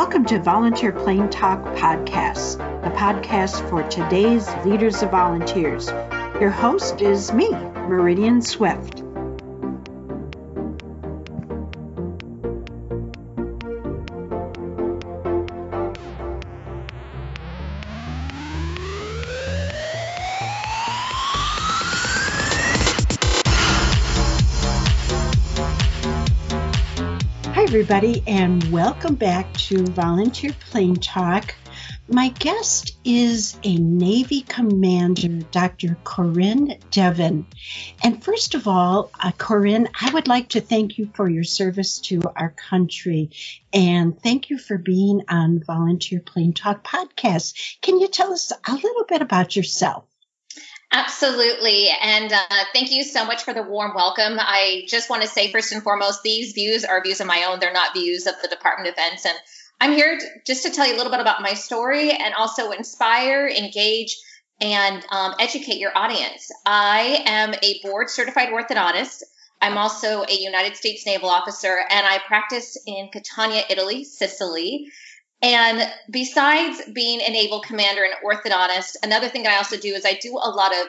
Welcome to Volunteer Plain Talk Podcast, the podcast for today's leaders of volunteers. Your host is me, Meridian Swift. Everybody, and welcome back to Volunteer Plain Talk. My guest is a Navy Commander, Dr. Corinne Devon. And first of all, uh, Corinne, I would like to thank you for your service to our country and thank you for being on Volunteer Plain Talk podcast. Can you tell us a little bit about yourself? Absolutely. And uh, thank you so much for the warm welcome. I just want to say, first and foremost, these views are views of my own. They're not views of the Department of Defense. And I'm here to, just to tell you a little bit about my story and also inspire, engage, and um, educate your audience. I am a board certified orthodontist. I'm also a United States Naval officer, and I practice in Catania, Italy, Sicily. And besides being a naval commander and orthodontist, another thing I also do is I do a lot of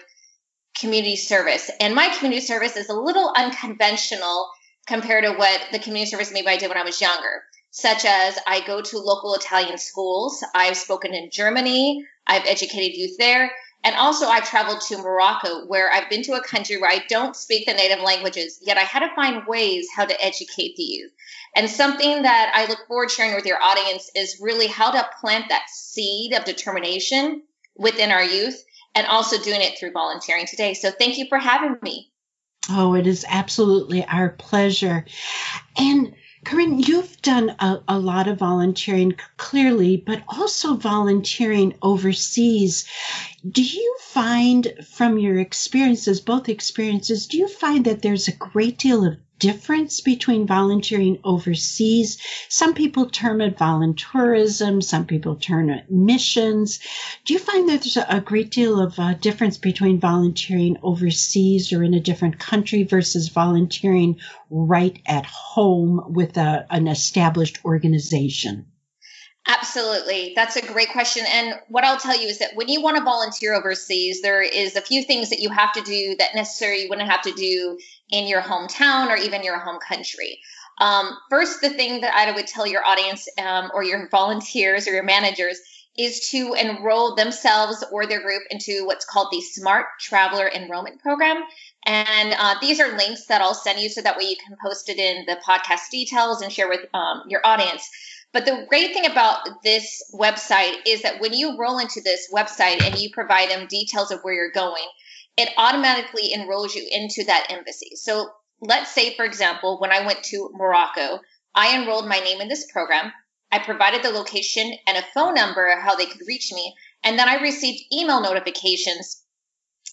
community service. And my community service is a little unconventional compared to what the community service maybe I did when I was younger, such as I go to local Italian schools. I've spoken in Germany. I've educated youth there. And also I've traveled to Morocco where I've been to a country where I don't speak the native languages, yet I had to find ways how to educate the youth. And something that I look forward to sharing with your audience is really how to plant that seed of determination within our youth and also doing it through volunteering today. So thank you for having me. Oh, it is absolutely our pleasure. And Corinne, you've done a, a, lot of volunteering clearly, but also volunteering overseas. Do you find from your experiences, both experiences, do you find that there's a great deal of difference between volunteering overseas. Some people term it voluntourism, some people term it missions. Do you find that there's a great deal of uh, difference between volunteering overseas or in a different country versus volunteering right at home with a, an established organization? Absolutely. That's a great question. And what I'll tell you is that when you want to volunteer overseas, there is a few things that you have to do that necessarily you wouldn't have to do in your hometown or even your home country. Um, first, the thing that I would tell your audience um, or your volunteers or your managers is to enroll themselves or their group into what's called the Smart Traveler Enrollment Program. And uh, these are links that I'll send you so that way you can post it in the podcast details and share with um, your audience. But the great thing about this website is that when you roll into this website and you provide them details of where you're going, it automatically enrolls you into that embassy. So let's say, for example, when I went to Morocco, I enrolled my name in this program. I provided the location and a phone number how they could reach me. And then I received email notifications.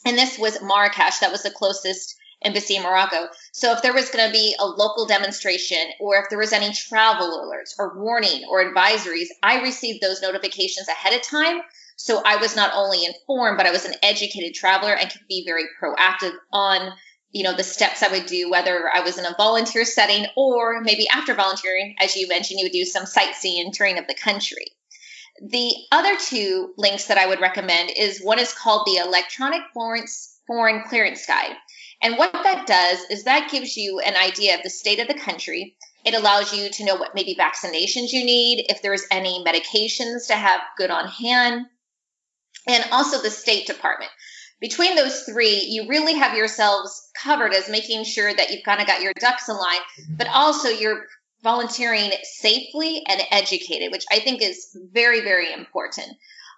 And this was Marrakesh. That was the closest embassy in Morocco. So if there was going to be a local demonstration or if there was any travel alerts or warning or advisories, I received those notifications ahead of time. So I was not only informed, but I was an educated traveler and could be very proactive on, you know, the steps I would do, whether I was in a volunteer setting or maybe after volunteering, as you mentioned, you would do some sightseeing touring of the country. The other two links that I would recommend is one is called the Electronic Florence Foreign Clearance Guide. And what that does is that gives you an idea of the state of the country. It allows you to know what maybe vaccinations you need, if there's any medications to have good on hand, and also the State Department. Between those three, you really have yourselves covered as making sure that you've kind of got your ducks in line, but also you're volunteering safely and educated, which I think is very, very important.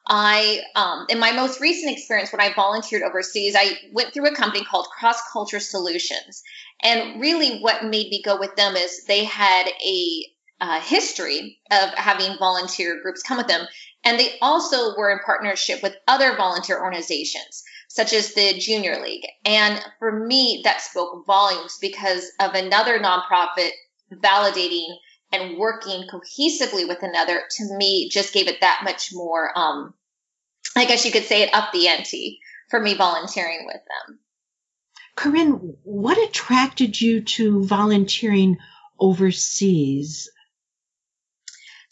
I, um, in my most recent experience when I volunteered overseas, I went through a company called Cross Culture Solutions. And really what made me go with them is they had a uh, history of having volunteer groups come with them. And they also were in partnership with other volunteer organizations, such as the Junior League. And for me, that spoke volumes because of another nonprofit validating and working cohesively with another to me just gave it that much more um, I guess you could say it up the ante for me volunteering with them. Corinne, what attracted you to volunteering overseas?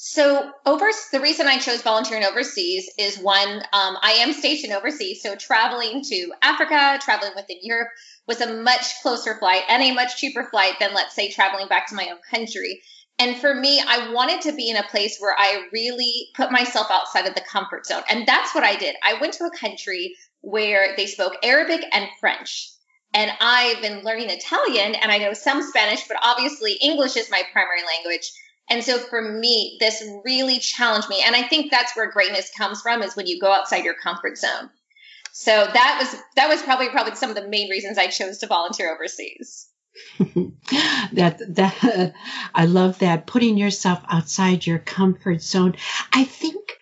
So, over the reason I chose volunteering overseas is one, um, I am stationed overseas. So, traveling to Africa, traveling within Europe was a much closer flight and a much cheaper flight than, let's say, traveling back to my own country. And for me, I wanted to be in a place where I really put myself outside of the comfort zone. And that's what I did. I went to a country where they spoke Arabic and French. And I've been learning Italian and I know some Spanish, but obviously English is my primary language. And so for me, this really challenged me. And I think that's where greatness comes from is when you go outside your comfort zone. So that was that was probably probably some of the main reasons I chose to volunteer overseas. that that I love that putting yourself outside your comfort zone. I think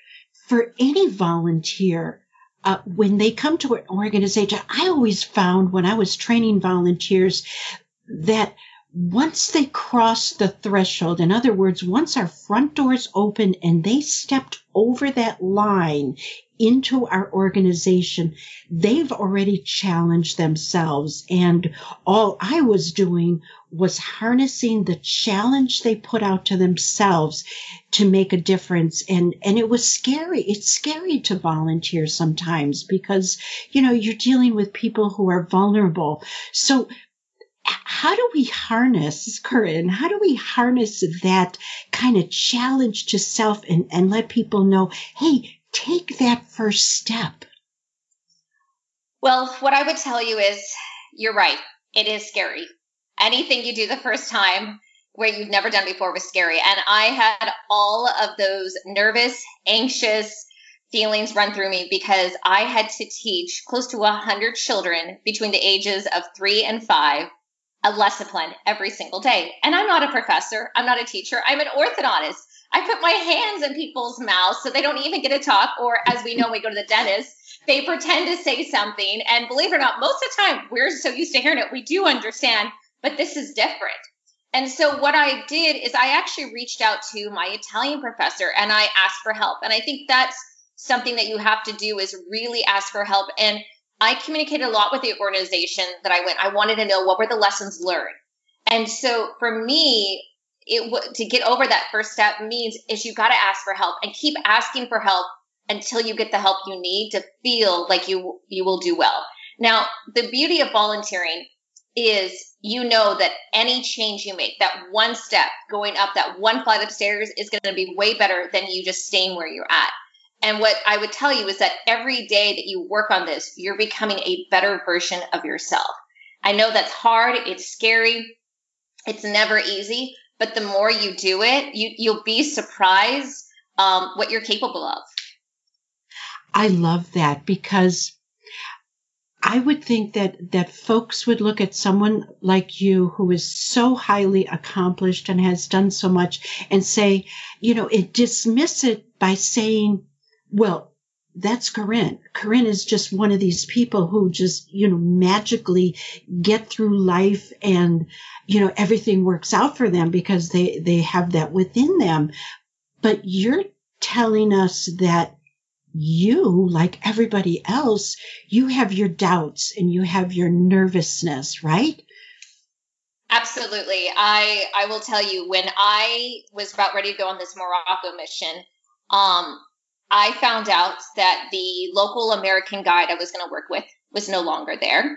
for any volunteer, uh, when they come to an organization, I always found when I was training volunteers that once they cross the threshold, in other words, once our front doors open and they stepped over that line into our organization, they've already challenged themselves. And all I was doing was harnessing the challenge they put out to themselves to make a difference. And, and it was scary. It's scary to volunteer sometimes because, you know, you're dealing with people who are vulnerable. So how do we harness, Corinne, how do we harness that kind of challenge to self and, and let people know, hey, take that first step? Well, what I would tell you is you're right. It is scary. Anything you do the first time where you've never done before was scary. And I had all of those nervous, anxious feelings run through me because I had to teach close to 100 children between the ages of three and five a lesson plan every single day. And I'm not a professor, I'm not a teacher, I'm an orthodontist. I put my hands in people's mouths so they don't even get to talk, or as we know, we go to the dentist, they pretend to say something. And believe it or not, most of the time we're so used to hearing it, we do understand, but this is different. And so what I did is I actually reached out to my Italian professor and I asked for help. And I think that's something that you have to do is really ask for help. And I communicated a lot with the organization that I went. I wanted to know what were the lessons learned. And so for me, it to get over that first step means is you got to ask for help and keep asking for help until you get the help you need to feel like you you will do well. Now, the beauty of volunteering is you know that any change you make, that one step going up that one flight of stairs is going to be way better than you just staying where you're at. And what I would tell you is that every day that you work on this, you're becoming a better version of yourself. I know that's hard. It's scary. It's never easy, but the more you do it, you, you'll be surprised um, what you're capable of. I love that because I would think that that folks would look at someone like you who is so highly accomplished and has done so much and say, you know, it dismiss it by saying well, that's Corinne. Corinne is just one of these people who just, you know, magically get through life and, you know, everything works out for them because they, they have that within them. But you're telling us that you, like everybody else, you have your doubts and you have your nervousness, right? Absolutely. I, I will tell you when I was about ready to go on this Morocco mission, um, I found out that the local American guide I was going to work with was no longer there.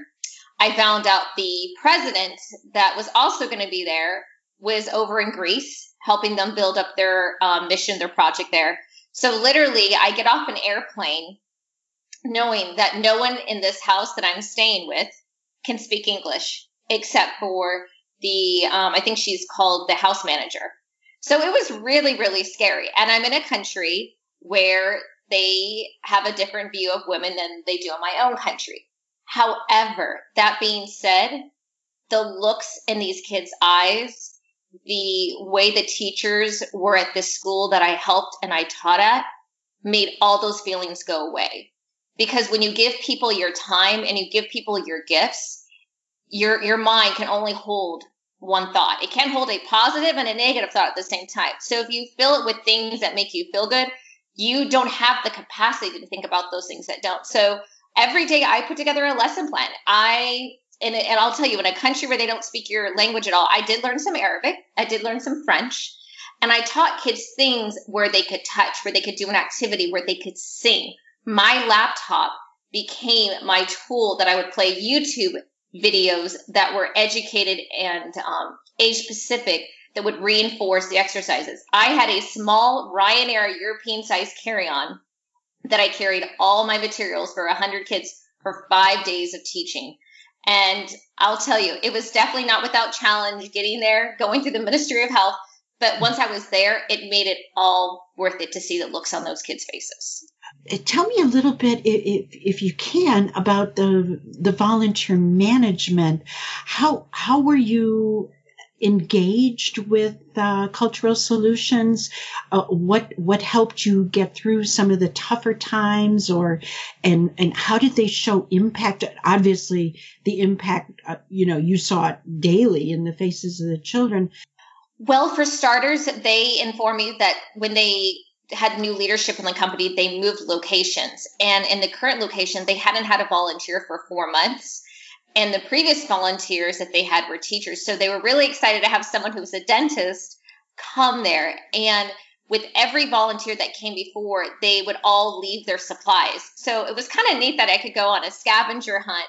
I found out the president that was also going to be there was over in Greece, helping them build up their um, mission, their project there. So literally, I get off an airplane knowing that no one in this house that I'm staying with can speak English except for the, um, I think she's called the house manager. So it was really, really scary. And I'm in a country where they have a different view of women than they do in my own country. However, that being said, the looks in these kids' eyes, the way the teachers were at this school that I helped and I taught at made all those feelings go away. Because when you give people your time and you give people your gifts, your your mind can only hold one thought. It can't hold a positive and a negative thought at the same time. So if you fill it with things that make you feel good, you don't have the capacity to think about those things that don't. So every day I put together a lesson plan. I and, and I'll tell you, in a country where they don't speak your language at all, I did learn some Arabic. I did learn some French. And I taught kids things where they could touch, where they could do an activity, where they could sing. My laptop became my tool that I would play YouTube videos that were educated and um, age specific that would reinforce the exercises. I had a small Ryanair European size carry on that I carried all my materials for 100 kids for five days of teaching. And I'll tell you, it was definitely not without challenge getting there, going through the Ministry of Health. But once I was there, it made it all worth it to see the looks on those kids' faces. Tell me a little bit, if, if you can, about the the volunteer management. How how were you engaged with uh, cultural solutions? Uh, what what helped you get through some of the tougher times, or and and how did they show impact? Obviously, the impact uh, you know you saw it daily in the faces of the children. Well, for starters, they informed me that when they had new leadership in the company, they moved locations, and in the current location, they hadn't had a volunteer for four months and the previous volunteers that they had were teachers. So they were really excited to have someone who was a dentist come there. And with every volunteer that came before, they would all leave their supplies. So it was kind of neat that I could go on a scavenger hunt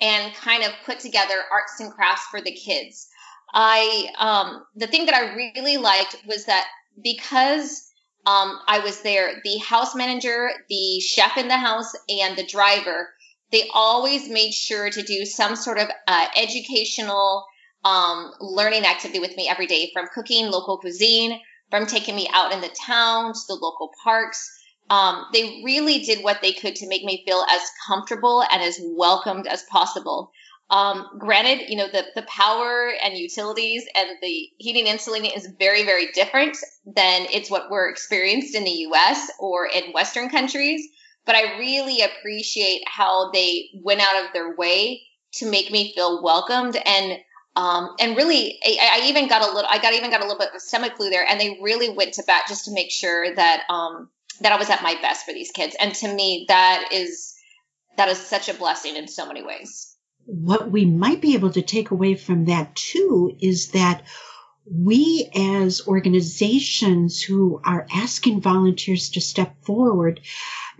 and kind of put together arts and crafts for the kids. I um, the thing that I really liked was that because um, I was there, the house manager, the chef in the house, and the driver they always made sure to do some sort of uh, educational um, learning activity with me every day from cooking local cuisine, from taking me out in the town to the local parks. Um, they really did what they could to make me feel as comfortable and as welcomed as possible. Um, granted, you know, the, the power and utilities and the heating and insulating is very, very different than it's what we're experienced in the US or in Western countries but I really appreciate how they went out of their way to make me feel welcomed and um, and really I, I, even got a little I got even got a little bit of stomach flu there and they really went to bat just to make sure that um, that I was at my best for these kids and to me that is that is such a blessing in so many ways. What we might be able to take away from that too is that we as organizations who are asking volunteers to step forward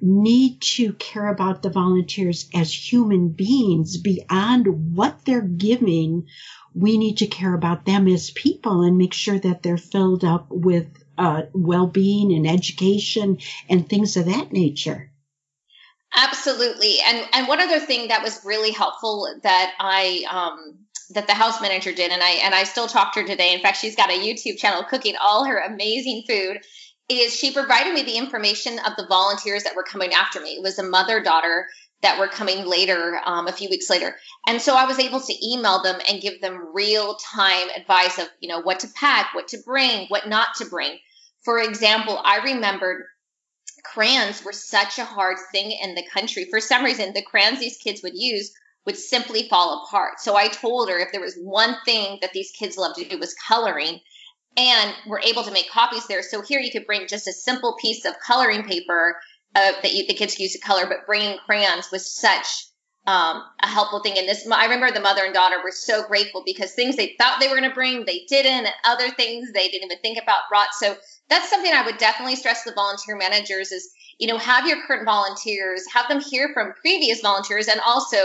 need to care about the volunteers as human beings beyond what they're giving. We need to care about them as people and make sure that they're filled up with uh, well-being and education and things of that nature. Absolutely. And and one other thing that was really helpful that I um that the house manager did and I and I still talked to her today. In fact, she's got a YouTube channel cooking all her amazing food is she provided me the information of the volunteers that were coming after me. It was a mother daughter that were coming later, um, a few weeks later. And so I was able to email them and give them real time advice of, you know, what to pack, what to bring, what not to bring. For example, I remembered crayons were such a hard thing in the country. For some reason, the crayons these kids would use would simply fall apart. So I told her if there was one thing that these kids loved to do was coloring, and we're able to make copies there. So here you could bring just a simple piece of coloring paper uh, that you, the kids use to color, but bringing crayons was such um, a helpful thing. And this, I remember the mother and daughter were so grateful because things they thought they were going to bring, they didn't, and other things they didn't even think about brought. So that's something I would definitely stress to the volunteer managers is, you know, have your current volunteers, have them hear from previous volunteers, and also,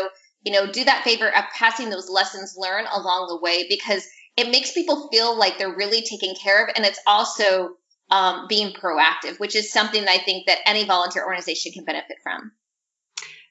you know, do that favor of passing those lessons learned along the way because it makes people feel like they're really taken care of. And it's also um, being proactive, which is something I think that any volunteer organization can benefit from.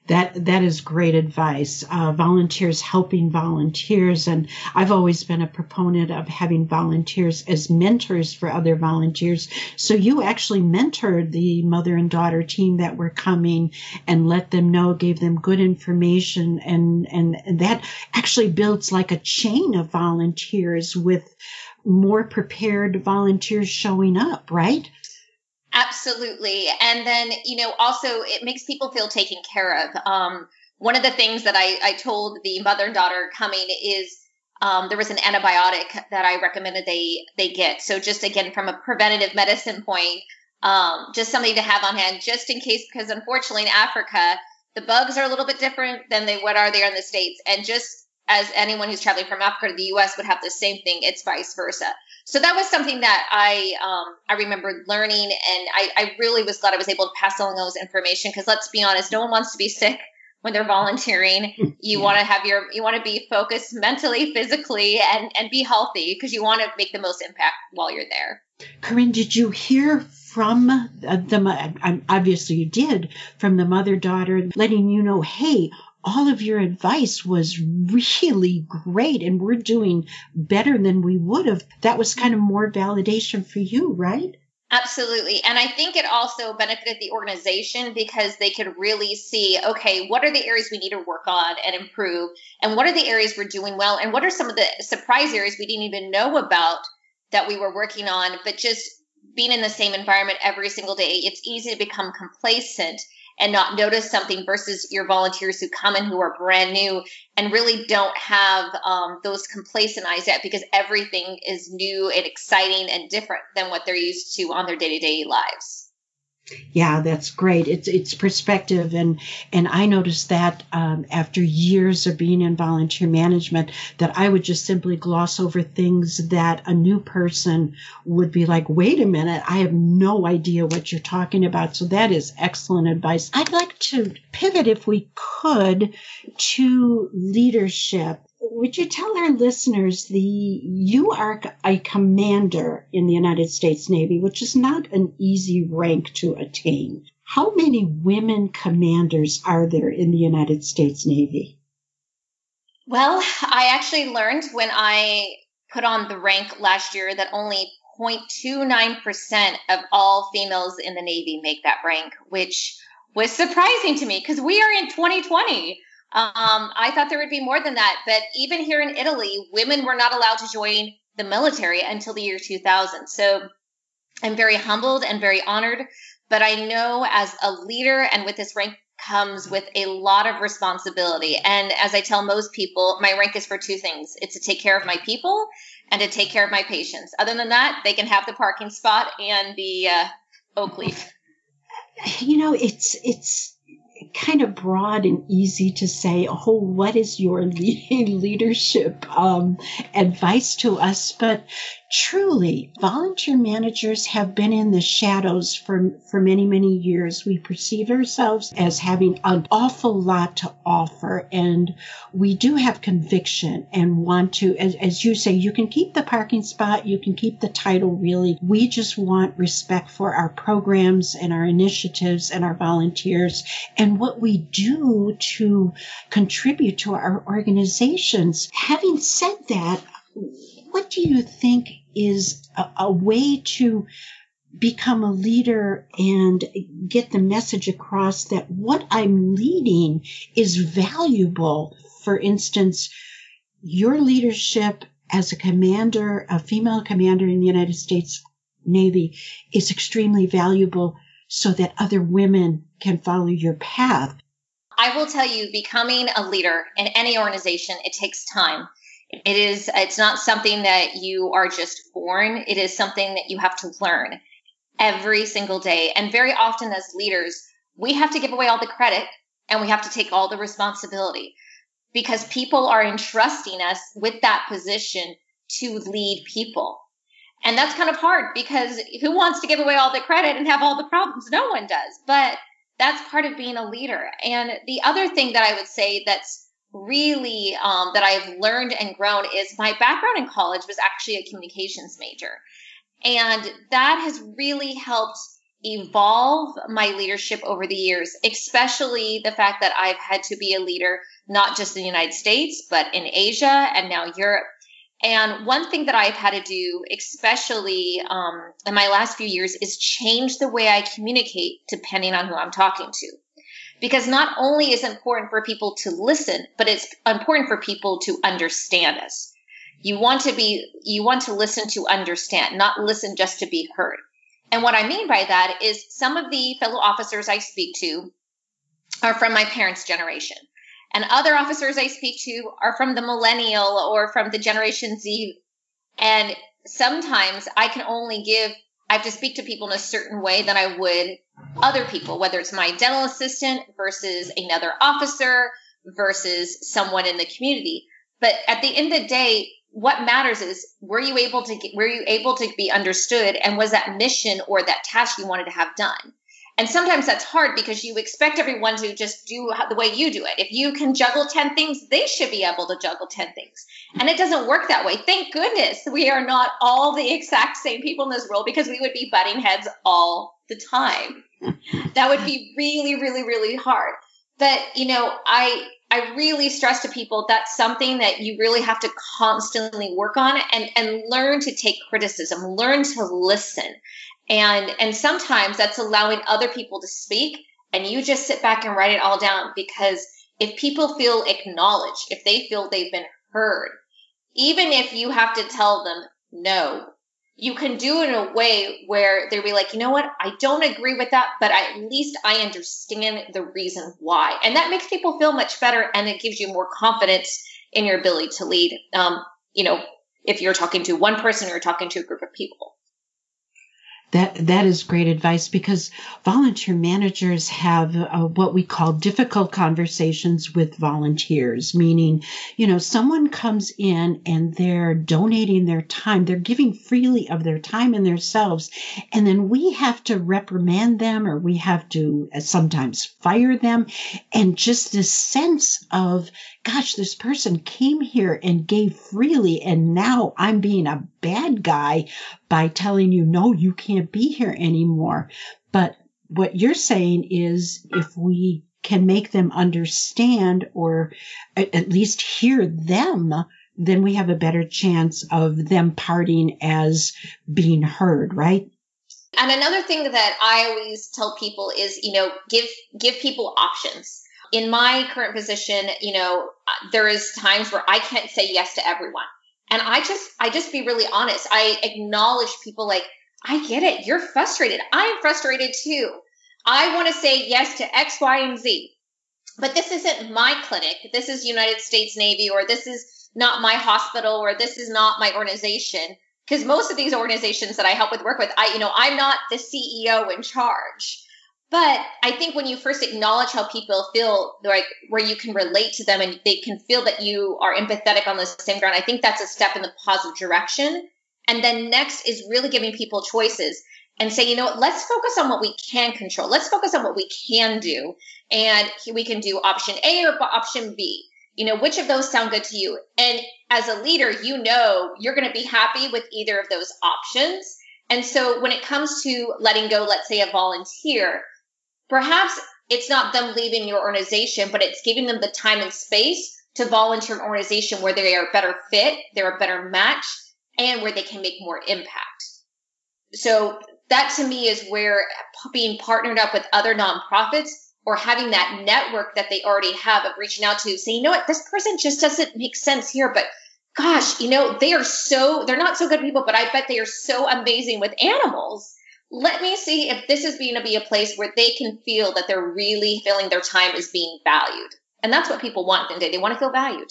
That that is great advice. Uh, volunteers helping volunteers, and I've always been a proponent of having volunteers as mentors for other volunteers. So you actually mentored the mother and daughter team that were coming, and let them know, gave them good information, and and that actually builds like a chain of volunteers with more prepared volunteers showing up, right? Absolutely. And then, you know, also it makes people feel taken care of. Um, one of the things that I, I told the mother and daughter coming is um, there was an antibiotic that I recommended they they get. So just again from a preventative medicine point, um, just something to have on hand just in case, because unfortunately in Africa the bugs are a little bit different than they what are there in the states, and just as anyone who's traveling from Africa to the U.S. would have the same thing, it's vice versa. So that was something that I um, I remember learning, and I, I really was glad I was able to pass along those information because let's be honest, no one wants to be sick when they're volunteering. You want to have your you want to be focused mentally, physically, and and be healthy because you want to make the most impact while you're there. Corinne, did you hear from the obviously you did from the mother daughter letting you know, hey, all of your advice was really great and we're doing better than we would have. That was kind of more validation for you, right? Absolutely. And I think it also benefited the organization because they could really see okay, what are the areas we need to work on and improve? And what are the areas we're doing well? And what are some of the surprise areas we didn't even know about that we were working on? But just being in the same environment every single day, it's easy to become complacent and not notice something versus your volunteers who come in who are brand new and really don't have um, those complacent eyes yet because everything is new and exciting and different than what they're used to on their day-to-day lives yeah, that's great. It's it's perspective, and and I noticed that um, after years of being in volunteer management, that I would just simply gloss over things that a new person would be like, "Wait a minute, I have no idea what you're talking about." So that is excellent advice. I'd like to pivot, if we could, to leadership would you tell our listeners the you are a commander in the United States Navy, which is not an easy rank to attain. How many women commanders are there in the United States Navy? Well, I actually learned when I put on the rank last year that only 0.29% of all females in the Navy make that rank, which was surprising to me because we are in 2020. Um, I thought there would be more than that, but even here in Italy, women were not allowed to join the military until the year 2000. So I'm very humbled and very honored, but I know as a leader and with this rank comes with a lot of responsibility. And as I tell most people, my rank is for two things. It's to take care of my people and to take care of my patients. Other than that, they can have the parking spot and the uh, oak leaf. You know, it's it's kind of broad and easy to say, oh, what is your leadership um, advice to us? But truly, volunteer managers have been in the shadows for, for many, many years. We perceive ourselves as having an awful lot to offer, and we do have conviction and want to, as, as you say, you can keep the parking spot, you can keep the title, really. We just want respect for our programs and our initiatives and our volunteers and what we do to contribute to our organizations. Having said that, what do you think is a, a way to become a leader and get the message across that what I'm leading is valuable. For instance, your leadership as a commander, a female commander in the United States Navy is extremely valuable so that other women can follow your path. I will tell you, becoming a leader in any organization, it takes time. It is, it's not something that you are just born. It is something that you have to learn every single day. And very often as leaders, we have to give away all the credit and we have to take all the responsibility because people are entrusting us with that position to lead people. And that's kind of hard because who wants to give away all the credit and have all the problems? No one does. But that's part of being a leader. And the other thing that I would say that's really um, that I've learned and grown is my background in college was actually a communications major. And that has really helped evolve my leadership over the years, especially the fact that I've had to be a leader, not just in the United States, but in Asia and now Europe. And one thing that I've had to do, especially um, in my last few years, is change the way I communicate depending on who I'm talking to because not only is it important for people to listen, but it's important for people to understand us. You want to be, you want to listen to understand, not listen just to be heard. And what I mean by that is some of the fellow officers I speak to are from my parents' generation. And other officers I speak to are from the millennial or from the Generation Z. And sometimes I can only give I have to speak to people in a certain way than I would other people, whether it's my dental assistant versus another officer versus someone in the community. But at the end of the day, what matters is were you able to get, were you able to be understood and was that mission or that task you wanted to have done and sometimes that's hard because you expect everyone to just do the way you do it. If you can juggle 10 things, they should be able to juggle 10 things. And it doesn't work that way. Thank goodness we are not all the exact same people in this world because we would be butting heads all the time. that would be really, really, really hard. But, you know, I, I really stress to people that's something that you really have to constantly work on and, and learn to take criticism, learn to listen and and sometimes that's allowing other people to speak and you just sit back and write it all down because if people feel acknowledged if they feel they've been heard even if you have to tell them no you can do it in a way where they'll be like you know what? I don't agree with that but at least i understand the reason why. And that makes people feel much better and it gives you more confidence in your ability to lead. Um, you know if you're talking to one person or you're talking to a group of people that that is great advice because volunteer managers have uh, what we call difficult conversations with volunteers meaning you know someone comes in and they're donating their time they're giving freely of their time and themselves and then we have to reprimand them or we have to uh, sometimes fire them. And just this sense of gosh, this person came here and gave freely, and now I'm being a bad guy by telling you, no, you can't be here anymore. But what you're saying is if we can make them understand or at least hear them, then we have a better chance of them parting as being heard, right? And another thing that I always tell people is, you know, give give people options in my current position, you know, there is times where I can't say yes to everyone. And I just, I just be really honest. I acknowledge people like, I get it. You're frustrated. I'm frustrated too. I want to say yes to X, Y, and Z. But this isn't my clinic. This is United States Navy, or this is not my hospital, or this is not my organization. Because most of these organizations that I help with work with, I, you know, I'm not the CEO in charge. But I think when you first acknowledge how people feel, like where you can relate to them and they can feel that you are empathetic on the same ground, I think that's a step in the positive direction. And then next is really giving people choices and say, you know what, let's focus on what we can control. Let's focus on what we can do. And we can do option A or option B. You know, which of those sound good to you? And as a leader, you know you're going to be happy with either of those options. And so when it comes to letting go, let's say a volunteer, perhaps it's not them leaving your organization, but it's giving them the time and space to volunteer an organization where they are better fit, they're a better match, and where they can make more impact. So that to me is where being partnered up with other nonprofits or having that network that they already have of reaching out to saying, you know what, this person just doesn't make sense here, but gosh, you know, they are so, they're not so good people, but I bet they are so amazing with animals let me see if this is going to be a place where they can feel that they're really feeling their time is being valued. And that's what people want in day. They want to feel valued.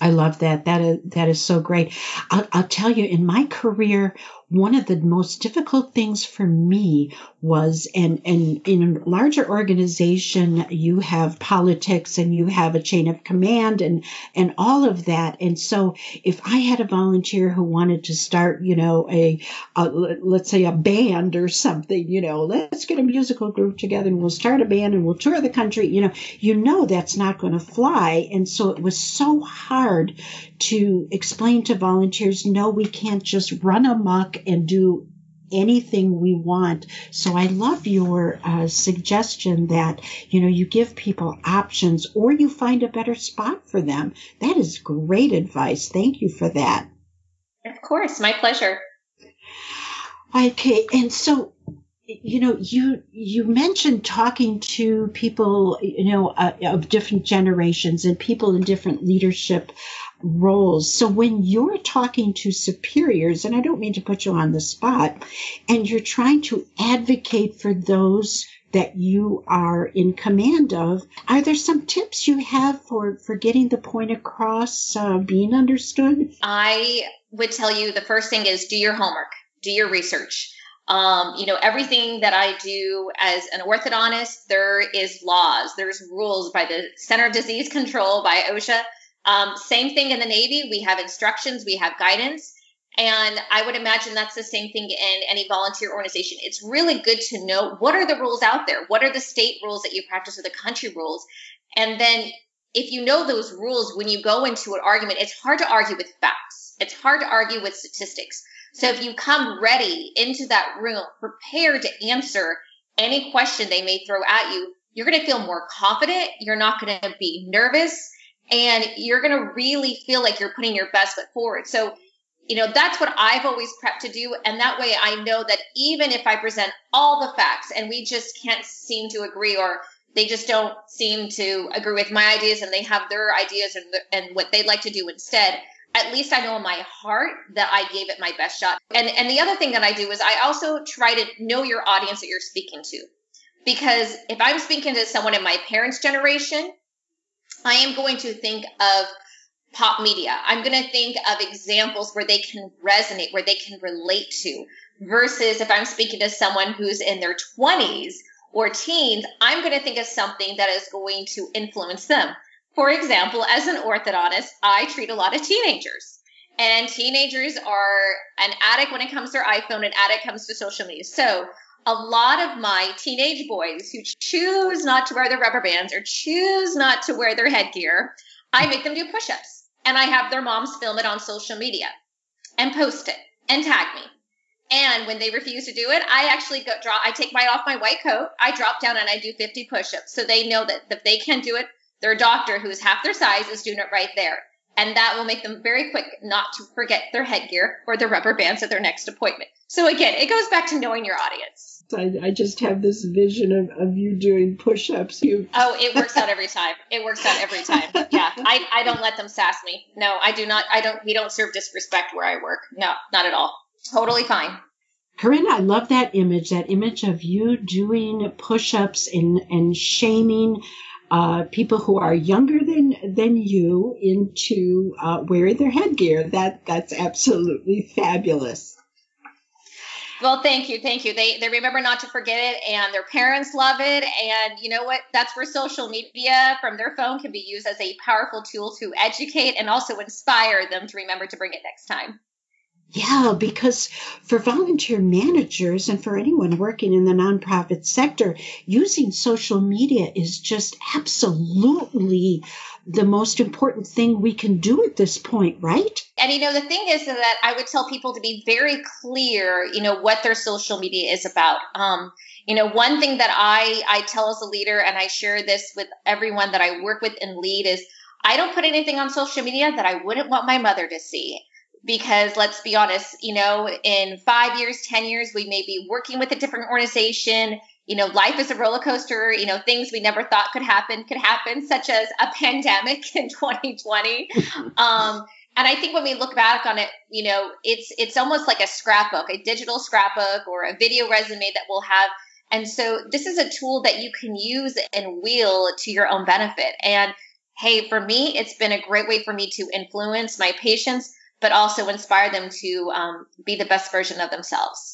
I love that. That is that is so great. I'll, I'll tell you, in my career, one of the most difficult things for me was and and in a larger organization you have politics and you have a chain of command and and all of that. And so if i had a volunteer who wanted to start you know a, a let's say a band or something you know let's get a musical group together and we'll start a band and we'll tour the country you know you know that's not going to fly. And so it was so hard to explain to volunteers no we can't just run amok and do anything we want. So I love your uh, suggestion that, you know, you give people options or you find a better spot for them. That is great advice. Thank you for that. Of course, my pleasure. Okay, and so you know you you mentioned talking to people you know uh, of different generations and people in different leadership roles. So when you're talking to superiors, and I don't mean to put you on the spot, and you're trying to advocate for those that you are in command of, are there some tips you have for, for getting the point across, uh, being understood? I would tell you the first thing is do your homework, do your research. Um, you know, everything that I do as an orthodontist, there is laws, there's rules by the Center of Disease Control, by OSHA Um, same thing in the Navy. We have instructions, we have guidance. And I would imagine that's the same thing in any volunteer organization. It's really good to know what are the rules out there? What are the state rules that you practice or the country rules? And then if you know those rules, when you go into an argument, it's hard to argue with facts. It's hard to argue with statistics. So if you come ready into that room, prepared to answer any question they may throw at you, you're going to feel more confident. You're not going to be nervous and you're going to really feel like you're putting your best foot forward. So, you know, that's what I've always prepped to do. And that way I know that even if I present all the facts and we just can't seem to agree or they just don't seem to agree with my ideas and they have their ideas and, and what they'd like to do instead, at least I know in my heart that I gave it my best shot. And, and the other thing that I do is I also try to know your audience that you're speaking to. Because if I'm speaking to someone in my parents' generation, I am going to think of pop media. I'm going to think of examples where they can resonate, where they can relate to, versus if I'm speaking to someone who's in their 20s or teens, I'm going to think of something that is going to influence them. For example, as an orthodontist, I treat a lot of teenagers. And teenagers are an addict when it comes to their iPhone, an addict comes to social media. So a lot of my teenage boys who choose not to wear their rubber bands or choose not to wear their headgear, I make them do push ups and I have their moms film it on social media and post it and tag me. And when they refuse to do it, I actually go draw, I take my off my white coat, I drop down and I do 50 push ups. So they know that if they can do it, their doctor, who's half their size, is doing it right there. And that will make them very quick not to forget their headgear or their rubber bands at their next appointment. So again, it goes back to knowing your audience. I, I just have this vision of, of you doing push ups. You Oh, it works out every time. It works out every time. Yeah. I, I don't let them sass me. No, I do not I don't we don't serve disrespect where I work. No, not at all. Totally fine. Corinne, I love that image, that image of you doing push ups and, and shaming uh, people who are younger than than you into uh, wearing their headgear. That that's absolutely fabulous. Well, thank you, thank you. They they remember not to forget it, and their parents love it. And you know what? That's where social media from their phone can be used as a powerful tool to educate and also inspire them to remember to bring it next time. Yeah, because for volunteer managers and for anyone working in the nonprofit sector, using social media is just absolutely the most important thing we can do at this point, right? And you know, the thing is that I would tell people to be very clear, you know, what their social media is about. Um, you know, one thing that I I tell as a leader, and I share this with everyone that I work with and lead is I don't put anything on social media that I wouldn't want my mother to see because let's be honest, you know, in five years, 10 years, we may be working with a different organization. You know, life is a roller coaster. You know, things we never thought could happen could happen, such as a pandemic in 2020. um, and I think when we look back on it, you know, it's it's almost like a scrapbook, a digital scrapbook or a video resume that we'll have. And so this is a tool that you can use and wield to your own benefit. And hey, for me, it's been a great way for me to influence my patients but also inspire them to um, be the best version of themselves.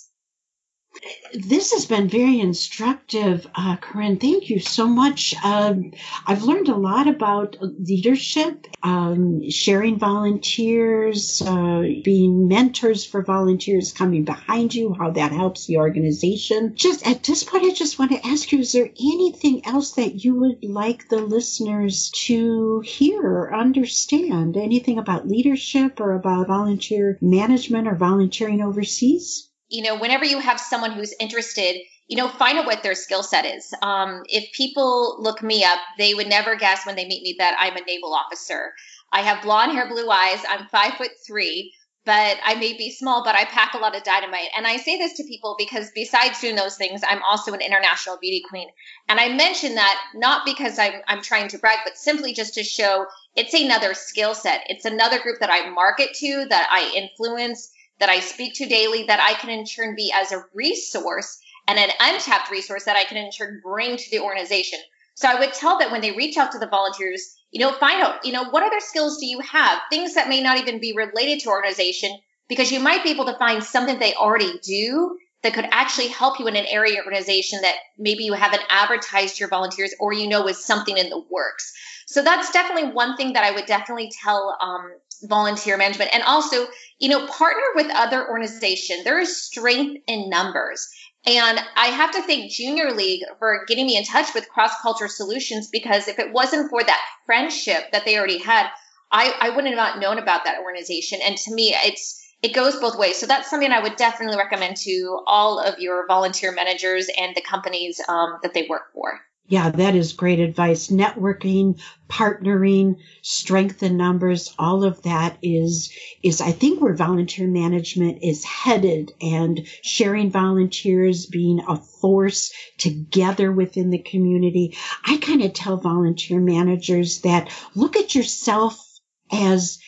This has been very instructive, uh, Corinne. Thank you so much. Um, I've learned a lot about leadership, um, sharing volunteers, uh, being mentors for volunteers coming behind you, how that helps the organization. Just at this point, I just want to ask you: Is there anything else that you would like the listeners to hear or understand? Anything about leadership or about volunteer management or volunteering overseas? You know, whenever you have someone who's interested, you know, find out what their skill set is. Um, if people look me up, they would never guess when they meet me that I'm a naval officer. I have blonde hair, blue eyes. I'm five foot three, but I may be small, but I pack a lot of dynamite. And I say this to people because besides doing those things, I'm also an international beauty queen. And I mention that not because I'm, I'm trying to brag, but simply just to show it's another skill set. It's another group that I market to, that I influence that I speak to daily that I can in turn be as a resource and an untapped resource that I can in turn bring to the organization. So I would tell that when they reach out to the volunteers, you know, find out, you know, what other skills do you have? Things that may not even be related to organization, because you might be able to find something they already do that could actually help you in an area organization that maybe you haven't advertised your volunteers or you know is something in the works. So that's definitely one thing that I would definitely tell um, volunteer management. And also, you know, partner with other organizations. There is strength in numbers. And I have to thank Junior League for getting me in touch with Cross-Cultural Solutions because if it wasn't for that friendship that they already had, I, I wouldn't have not known about that organization. And to me, it's it goes both ways. So that's something I would definitely recommend to all of your volunteer managers and the companies um, that they work for. Yeah, that is great advice. Networking, partnering, strength in numbers, all of that is, is I think where volunteer management is headed and sharing volunteers being a force together within the community. I kind of tell volunteer managers that look at yourself as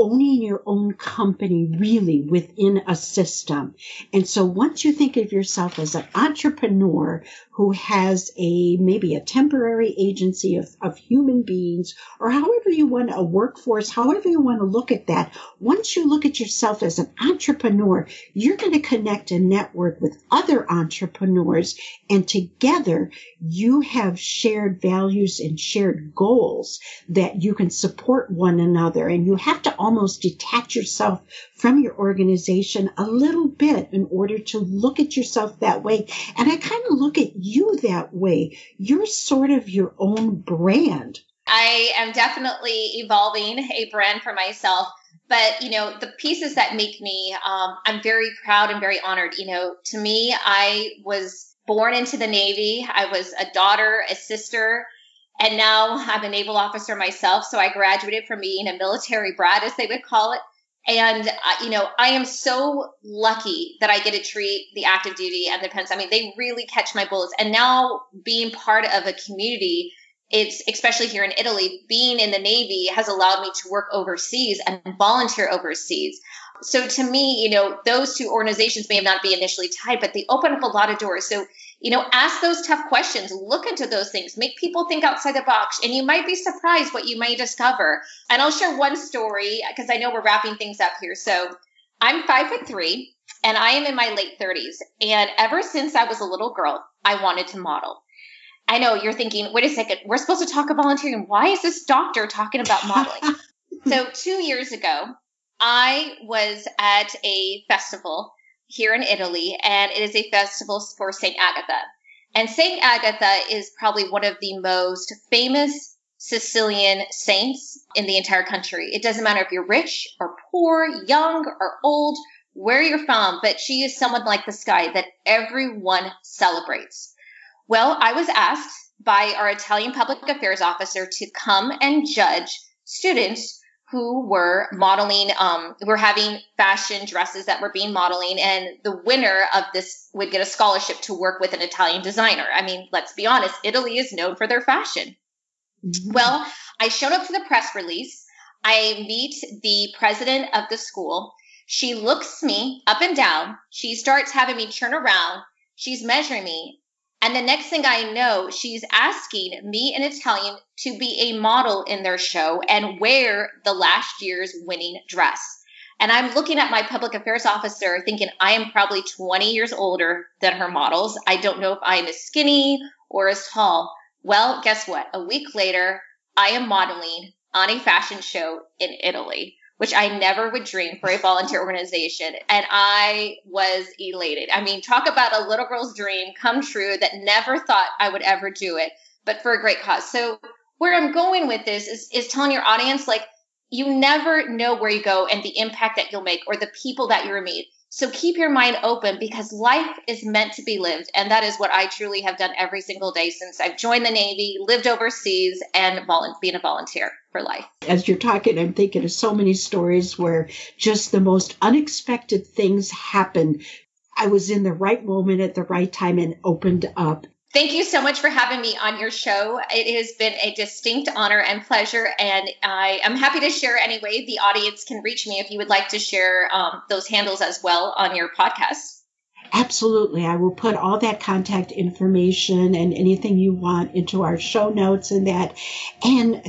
owning your own company really within a system. And so once you think of yourself as an entrepreneur who has a maybe a temporary agency of, of human beings or however you want a workforce, however you want to look at that, once you look at yourself as an entrepreneur, you're going to connect and network with other entrepreneurs and together you have shared values and shared goals that you can support one another and you have to almost detach yourself from your organization a little bit in order to look at yourself that way. And I kind of look at you that way. You're sort of your own brand. I am definitely evolving a brand for myself. But, you know, the pieces that make me, um, I'm very proud and very honored. You know, to me, I was born into the Navy. I was a daughter, a sister, and now I'm a naval officer myself. So I graduated from being a military brat, as they would call it. And, uh, you know, I am so lucky that I get to treat the active duty and the pens. I mean, they really catch my bullets. And now being part of a community, it's especially here in Italy, being in the Navy has allowed me to work overseas and volunteer overseas. So to me, you know, those two organizations may have not be initially tied, but they open up a lot of doors. So you know, ask those tough questions, look into those things, make people think outside the box, and you might be surprised what you may discover. And I'll share one story because I know we're wrapping things up here. So I'm five foot three and I am in my late 30s. And ever since I was a little girl, I wanted to model. I know you're thinking, wait a second, we're supposed to talk about volunteering. Why is this doctor talking about modeling? so two years ago, I was at a festival here in Italy, and it is a festival for St. Agatha. And St. Agatha is probably one of the most famous Sicilian saints in the entire country. It doesn't matter if you're rich or poor, young or old, where you're from, but she is someone like the sky that everyone celebrates. Well, I was asked by our Italian public affairs officer to come and judge students who were modeling, um, were having fashion dresses that were being modeling, and the winner of this would get a scholarship to work with an Italian designer. I mean, let's be honest, Italy is known for their fashion. Mm-hmm. Well, I showed up to the press release. I meet the president of the school. She looks me up and down. She starts having me turn around. She's measuring me. And the next thing I know, she's asking me in Italian to be a model in their show and wear the last year's winning dress. And I'm looking at my public affairs officer thinking I am probably 20 years older than her models. I don't know if I'm as skinny or as tall. Well, guess what? A week later, I am modeling on a fashion show in Italy which I never would dream for a volunteer organization. And I was elated. I mean, talk about a little girl's dream come true that never thought I would ever do it, but for a great cause. So where I'm going with this is, is telling your audience, like, you never know where you go and the impact that you'll make or the people that you meet. So keep your mind open because life is meant to be lived. And that is what I truly have done every single day since I've joined the Navy, lived overseas, and vol- being a volunteer for life. As you're talking, I'm thinking of so many stories where just the most unexpected things happened. I was in the right moment at the right time and opened up. Thank you so much for having me on your show. It has been a distinct honor and pleasure, and I am happy to share anyway. The audience can reach me if you would like to share um, those handles as well on your podcast. Absolutely. I will put all that contact information and anything you want into our show notes and that. And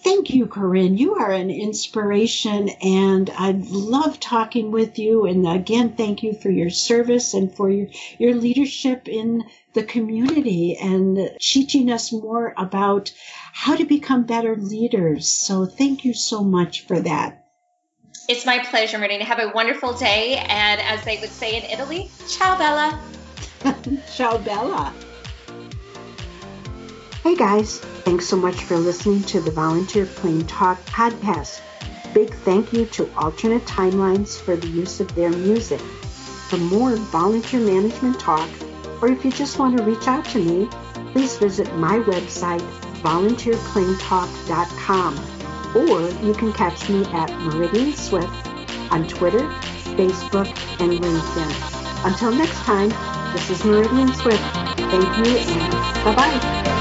Thank you, Corinne. You are an inspiration, and I love talking with you. And again, thank you for your service and for your, your leadership in the community and teaching us more about how to become better leaders. So, thank you so much for that. It's my pleasure, Marina. Have a wonderful day. And as they would say in Italy, ciao, Bella. ciao, Bella. Hey guys, thanks so much for listening to the Volunteer Plain Talk podcast. Big thank you to Alternate Timelines for the use of their music. For more volunteer management talk, or if you just want to reach out to me, please visit my website, volunteerplaintalk.com, or you can catch me at Meridian Swift on Twitter, Facebook, and LinkedIn. Until next time, this is Meridian Swift. Thank you and bye bye.